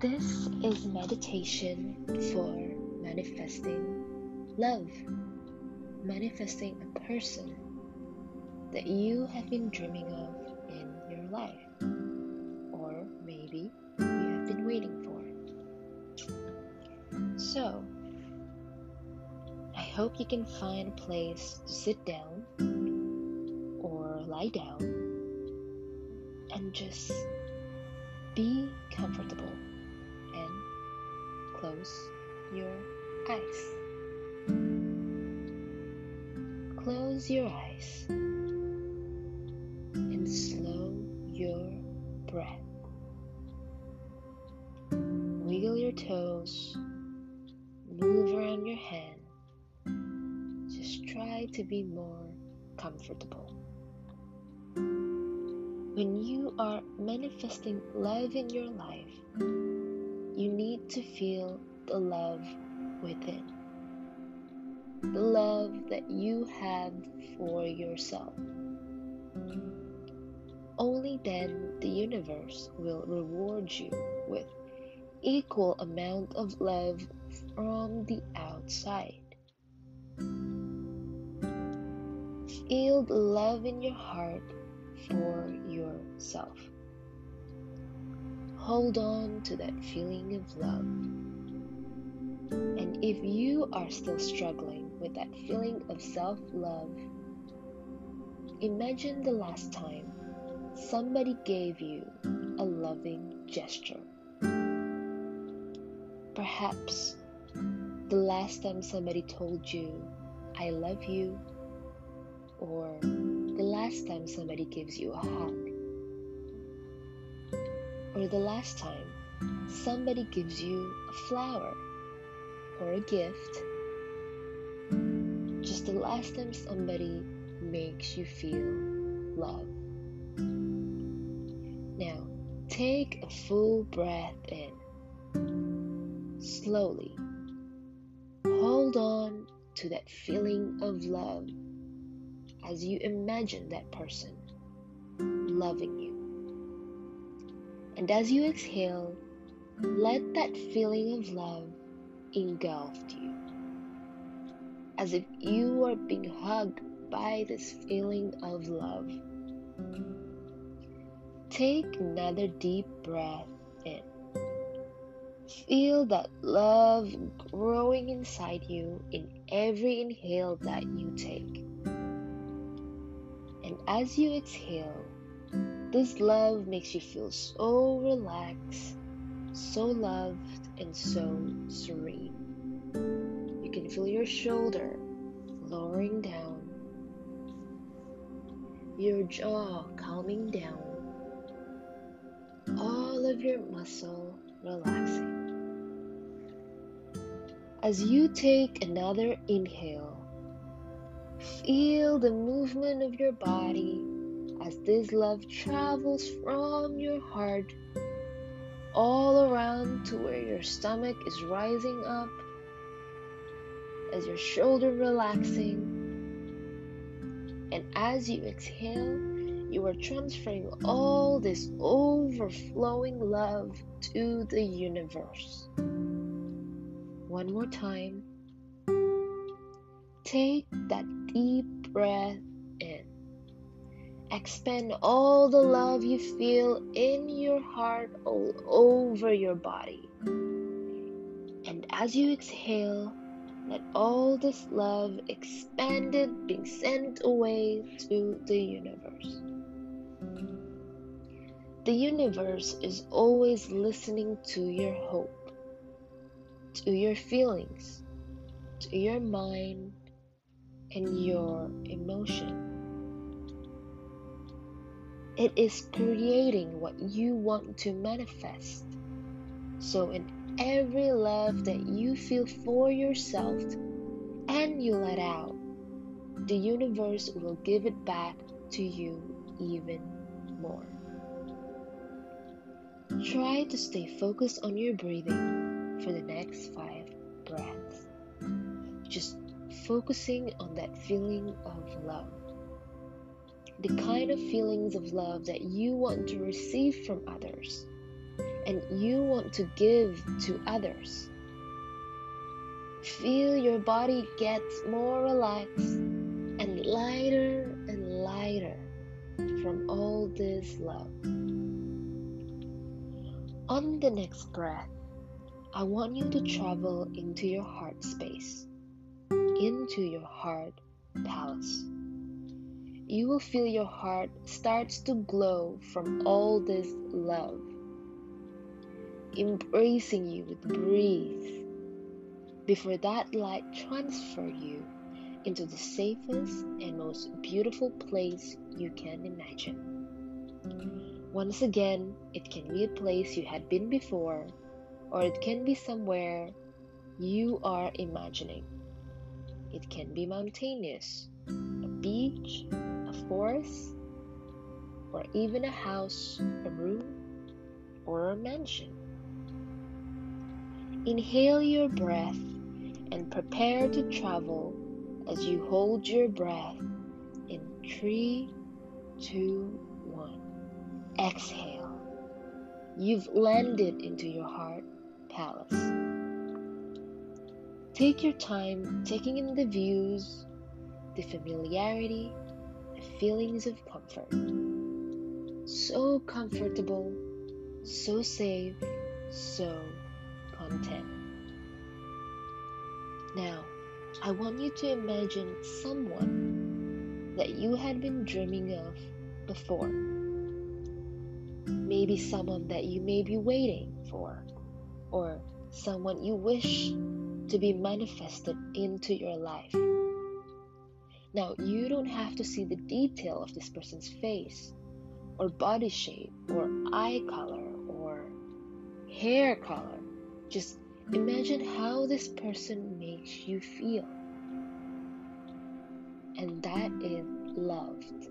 This is meditation for manifesting love, manifesting a person that you have been dreaming of in your life, or maybe you have been waiting for. So, I hope you can find a place to sit down or lie down and just be comfortable close your eyes. Close your eyes and slow your breath. Wiggle your toes, move around your hand. Just try to be more comfortable. When you are manifesting love in your life, you need to feel the love within. The love that you have for yourself. Only then the universe will reward you with equal amount of love from the outside. Feel the love in your heart for yourself. Hold on to that feeling of love. And if you are still struggling with that feeling of self love, imagine the last time somebody gave you a loving gesture. Perhaps the last time somebody told you, I love you, or the last time somebody gives you a hug, or the last time somebody gives you a flower or a gift, just the last time somebody makes you feel love. Now, take a full breath in. Slowly. Hold on to that feeling of love as you imagine that person loving you. And as you exhale, let that feeling of love engulf you. As if you are being hugged by this feeling of love. Take another deep breath in. Feel that love growing inside you in every inhale that you take. And as you exhale, this love makes you feel so relaxed, so loved, and so serene. You can feel your shoulder lowering down, your jaw calming down, all of your muscle relaxing. As you take another inhale, feel the movement of your body as this love travels from your heart all around to where your stomach is rising up, as your shoulder relaxing. And as you exhale, you are transferring all this overflowing love to the universe. One more time. Take that deep breath. Expand all the love you feel in your heart all over your body. And as you exhale, let all this love expanded being sent away to the universe. The universe is always listening to your hope, to your feelings, to your mind, and your emotion. It is creating what you want to manifest. So, in every love that you feel for yourself and you let out, the universe will give it back to you even more. Try to stay focused on your breathing for the next five breaths. Just focusing on that feeling of love. The kind of feelings of love that you want to receive from others. and you want to give to others. Feel your body gets more relaxed and lighter and lighter from all this love. On the next breath, I want you to travel into your heart space, into your heart palace. You will feel your heart starts to glow from all this love, embracing you with breeze. Before that light transfer you into the safest and most beautiful place you can imagine. Once again, it can be a place you had been before or it can be somewhere you are imagining. It can be mountainous, a beach, forest, or even a house, a room, or a mansion. Inhale your breath and prepare to travel as you hold your breath in three, two, one. Exhale. You've landed into your heart palace. Take your time taking in the views, the familiarity, feelings of comfort. So comfortable, so safe, so content. Now, I want you to imagine someone that you had been dreaming of before. Maybe someone that you may be waiting for or someone you wish to be manifested into your life. Now, you don't have to see the detail of this person's face, or body shape, or eye color, or hair color. Just imagine how this person makes you feel. And that is loved.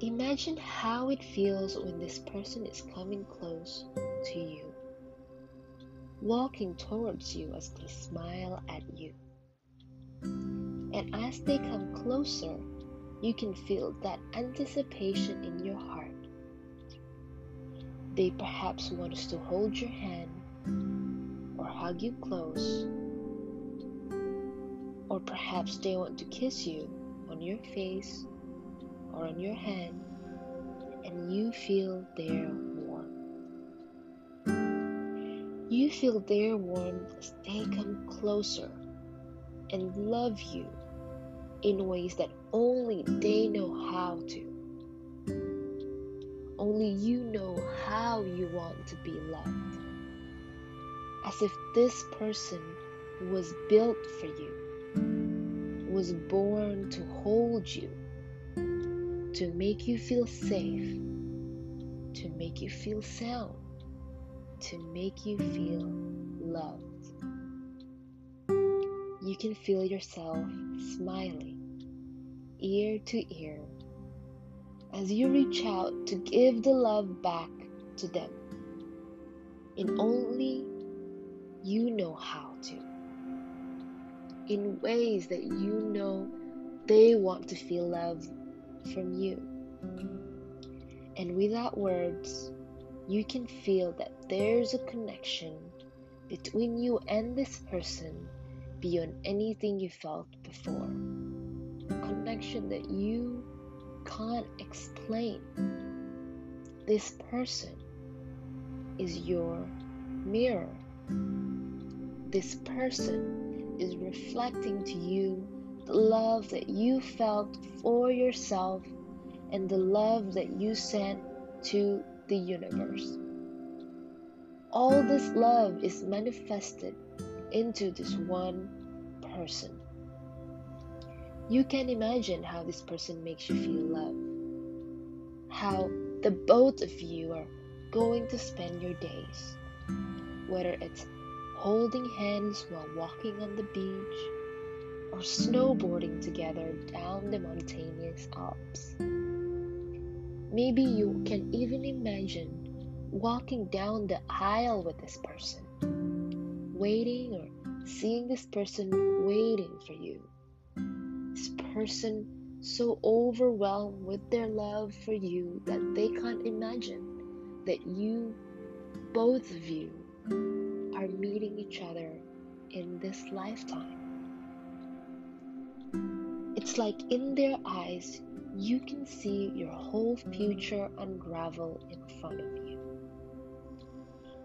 Imagine how it feels when this person is coming close to you, walking towards you as they smile at you. And as they come closer, you can feel that anticipation in your heart. They perhaps want us to hold your hand or hug you close, or perhaps they want to kiss you on your face or on your hand and you feel their warmth. You feel their warmth as they come closer and love you in ways that only they know how to. Only you know how you want to be loved. As if this person was built for you, was born to hold you to make you feel safe, to make you feel sound, to make you feel loved. You can feel yourself smiling ear to ear as you reach out to give the love back to them. And only you know how to. In ways that you know they want to feel love from you. And without words, you can feel that there's a connection between you and this person beyond anything you felt before. That you can't explain. This person is your mirror. This person is reflecting to you the love that you felt for yourself and the love that you sent to the universe. All this love is manifested into this one person. You can imagine how this person makes you feel love, how the both of you are going to spend your days, whether it's holding hands while walking on the beach or snowboarding together down the mountainous Alps. Maybe you can even imagine walking down the aisle with this person, waiting or seeing this person waiting for you. This person so overwhelmed with their love for you that they can't imagine that you, both of you, are meeting each other in this lifetime. It's like in their eyes, you can see your whole future unravel in front of you.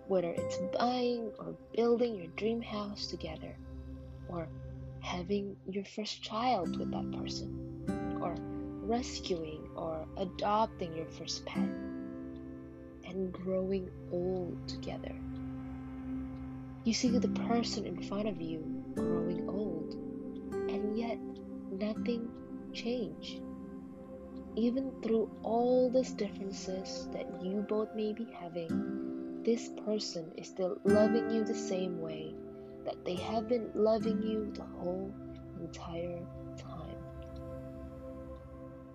Whether it's buying or building your dream house together, or having your first child with that person, or rescuing or adopting your first pet, and growing old together. You see the person in front of you growing old, and yet nothing changed. Even through all these differences that you both may be having, this person is still loving you the same way that they have been loving you the whole entire time.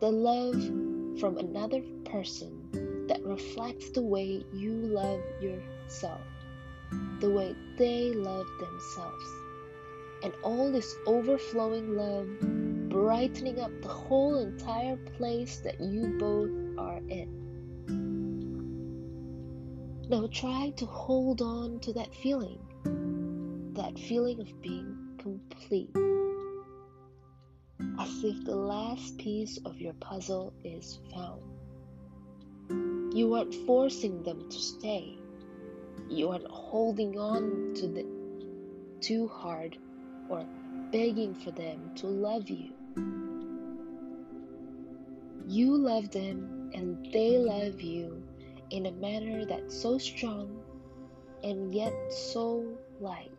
The love from another person that reflects the way you love yourself, the way they love themselves, and all this overflowing love brightening up the whole entire place that you both are in. Now try to hold on to that feeling that feeling of being complete. As if the last piece of your puzzle is found. You aren't forcing them to stay. You aren't holding on to them too hard or begging for them to love you. You love them and they love you in a manner that's so strong and yet so light.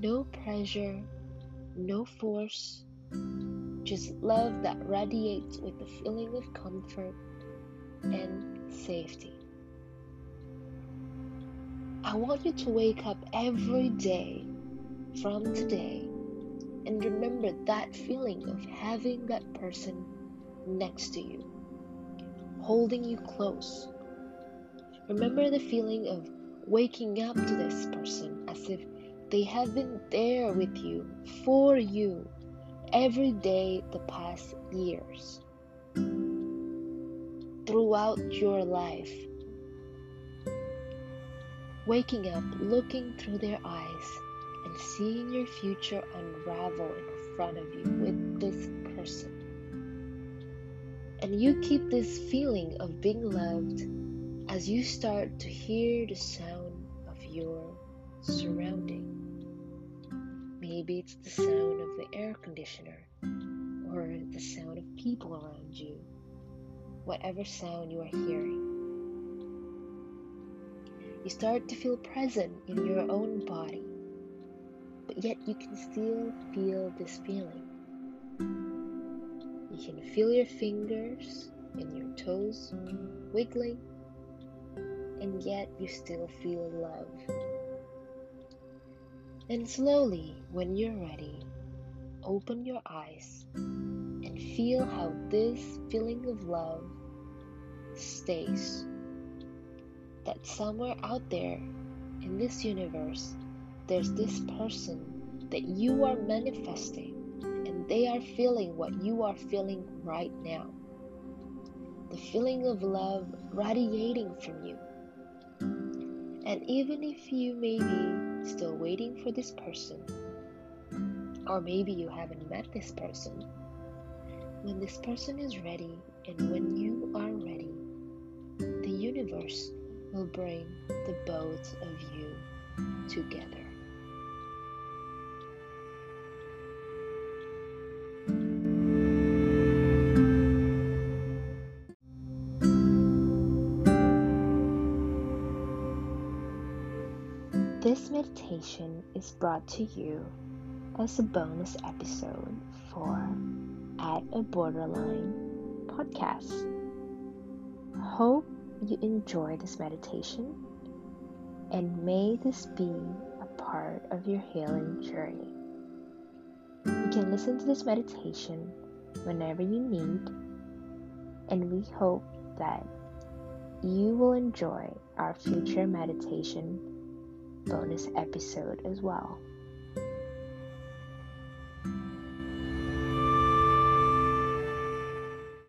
No pressure, no force, just love that radiates with a feeling of comfort and safety. I want you to wake up every day from today and remember that feeling of having that person next to you, holding you close. Remember the feeling of waking up to this person as if they have been there with you, for you, every day the past years. Throughout your life, waking up, looking through their eyes, and seeing your future unravel in front of you with this person. And you keep this feeling of being loved as you start to hear the sound of your surrounding. Maybe it's the sound of the air conditioner or the sound of people around you, whatever sound you are hearing. You start to feel present in your own body, but yet you can still feel this feeling. You can feel your fingers and your toes wiggling, and yet you still feel love. And slowly, when you're ready, open your eyes and feel how this feeling of love stays. That somewhere out there in this universe, there's this person that you are manifesting and they are feeling what you are feeling right now. The feeling of love radiating from you. And even if you may be still waiting for this person. Or maybe you haven't met this person. When this person is ready and when you are ready, the universe will bring the both of you together. Meditation is brought to you as a bonus episode for At a Borderline podcast. Hope you enjoy this meditation and may this be a part of your healing journey. You can listen to this meditation whenever you need, and we hope that you will enjoy our future meditation bonus episode as well.